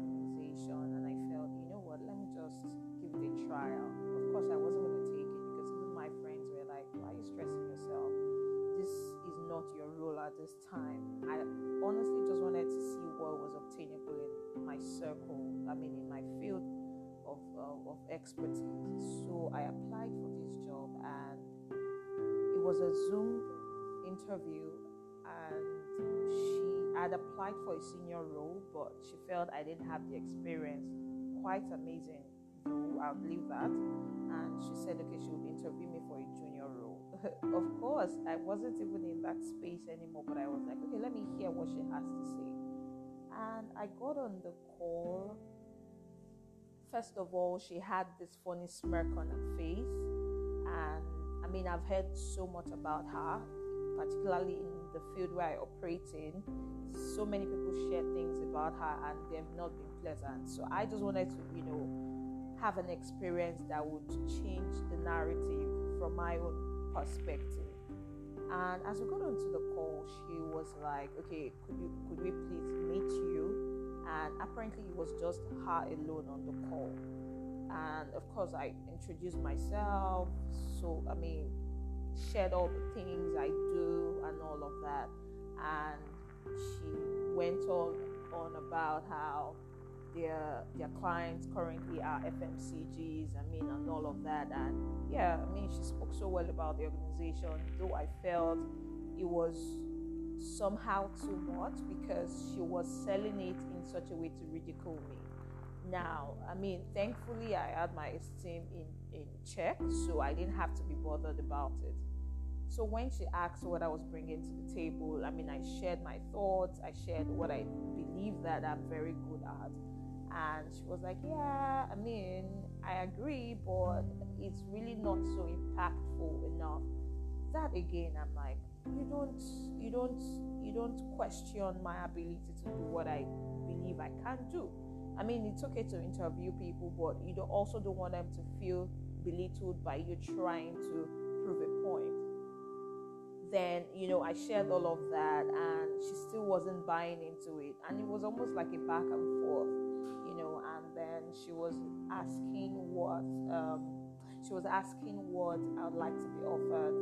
organization, and I felt, you know what, let me just give it a trial. Of course, I wasn't going to take it because even my friends were like, why are you stressing yourself? This is not your role at this time. I honestly just wanted to see what was obtainable in my circle, I mean, in my field of, uh, of expertise. So I applied for this job, and it was a Zoom interview she had applied for a senior role, but she felt I didn't have the experience. Quite amazing, though, I'll believe that. And she said, okay, she would interview me for a junior role. of course, I wasn't even in that space anymore, but I was like, okay, let me hear what she has to say. And I got on the call. First of all, she had this funny smirk on her face. And I mean, I've heard so much about her, particularly in the field where I operate in. So many people share things about her and they've not been pleasant. So I just wanted to, you know, have an experience that would change the narrative from my own perspective. And as we got onto the call, she was like, "Okay, could you could we please meet you?" And apparently, it was just her alone on the call. And of course, I introduced myself. So I mean, shared all the things I do and all of that. And she went on on about how their their clients currently are FMCGs, I mean, and all of that. And yeah, I mean, she spoke so well about the organization, though I felt it was somehow too much because she was selling it in such a way to ridicule me. Now, I mean, thankfully, I had my esteem in, in check, so I didn't have to be bothered about it. So when she asked what I was bringing to the table, I mean, I shared my thoughts, I shared what I believe that I'm very good at. And she was like, Yeah, I mean, I agree, but it's really not so impactful enough. That again, I'm like, you don't, you don't, you don't question my ability to do what I believe I can do. I mean, it's okay to interview people, but you don't also don't want them to feel belittled by you trying to prove a point. Then, you know, I shared all of that, and she still wasn't buying into it, and it was almost like a back and forth you know, and then she was asking what um, she was asking what I would like to be offered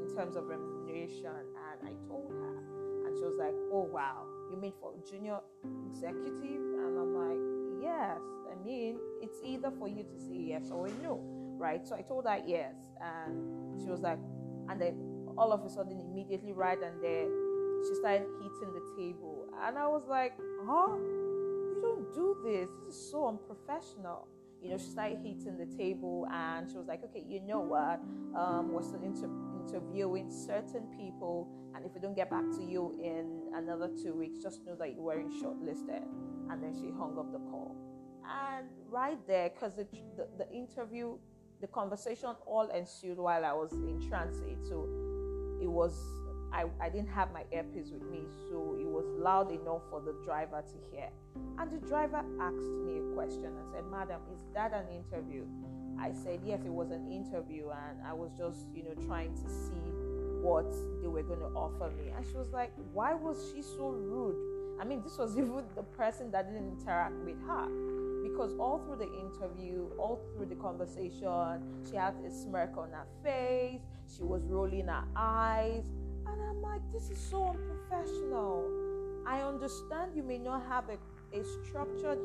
in terms of remuneration, and I told her, and she was like, "Oh wow, you mean for junior executive?" And I'm like, "Yes. I mean, it's either for you to say yes or no, right?" So I told her yes, and she was like, and then all of a sudden, immediately right and there, she started hitting the table, and I was like, "Huh." You don't do this. This is so unprofessional. You know, she started hitting the table and she was like, okay, you know what? Um, we're still inter- interviewing certain people, and if we don't get back to you in another two weeks, just know that you weren't shortlisted. And then she hung up the call. And right there, because the, the, the interview, the conversation all ensued while I was in transit. So it was I, I didn't have my earpiece with me, so it was loud enough for the driver to hear. And the driver asked me a question and said, Madam, is that an interview? I said, Yes, it was an interview, and I was just, you know, trying to see what they were going to offer me. And she was like, Why was she so rude? I mean, this was even the person that didn't interact with her. Because all through the interview, all through the conversation, she had a smirk on her face, she was rolling her eyes, and I'm like, this is so unprofessional. I understand you may not have a, a structured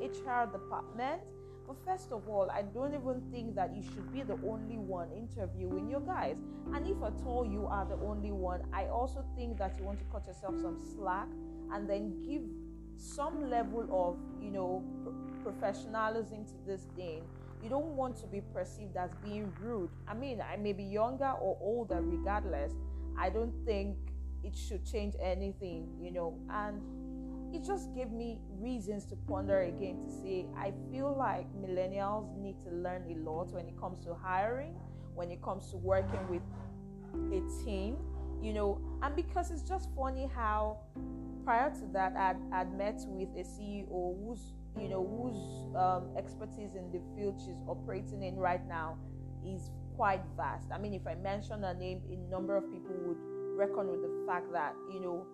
HR department, but first of all, I don't even think that you should be the only one interviewing your guys. And if at all you are the only one, I also think that you want to cut yourself some slack and then give some level of, you know, professionalism to this thing. You don't want to be perceived as being rude. I mean, I may be younger or older, regardless, I don't think it should change anything, you know. And it just gave me reasons to ponder again to say I feel like millennials need to learn a lot when it comes to hiring, when it comes to working with a team, you know. And because it's just funny how prior to that I'd, I'd met with a CEO who's you know whose um, expertise in the field she's operating in right now is quite vast. I mean, if I mention a name, a number of people would reckon with the fact that, you know,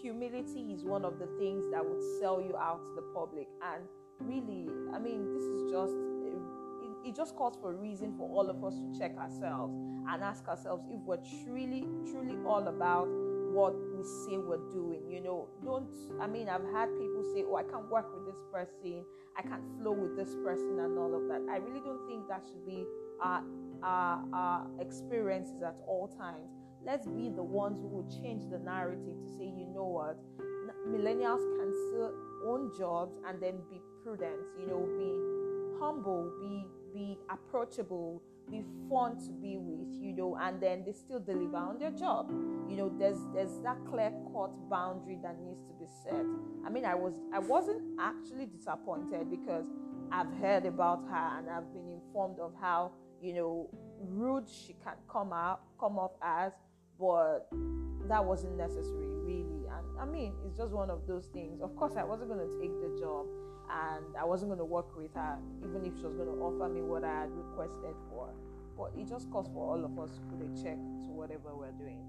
humility is one of the things that would sell you out to the public. And really, I mean, this is just, it, it just calls for a reason for all of us to check ourselves and ask ourselves if we're truly, truly all about what we say we're doing. You know, don't, I mean, I've had people say, oh, I can't work with this person, I can't flow with this person, and all of that. I really don't think that should be our, our, our experiences at all times. Let's be the ones who will change the narrative to say, you know what, millennials can still own jobs and then be prudent, you know, be humble, be be approachable, be fun to be with, you know, and then they still deliver on their job. You know, there's there's that clear cut boundary that needs to be set. I mean, I was I wasn't actually disappointed because I've heard about her and I've been informed of how, you know, rude she can come out come off as, but that wasn't necessary really. And I mean, it's just one of those things. Of course I wasn't gonna take the job and I wasn't going to work with her, even if she was going to offer me what I had requested for. But it just calls for all of us to put a check to whatever we're doing.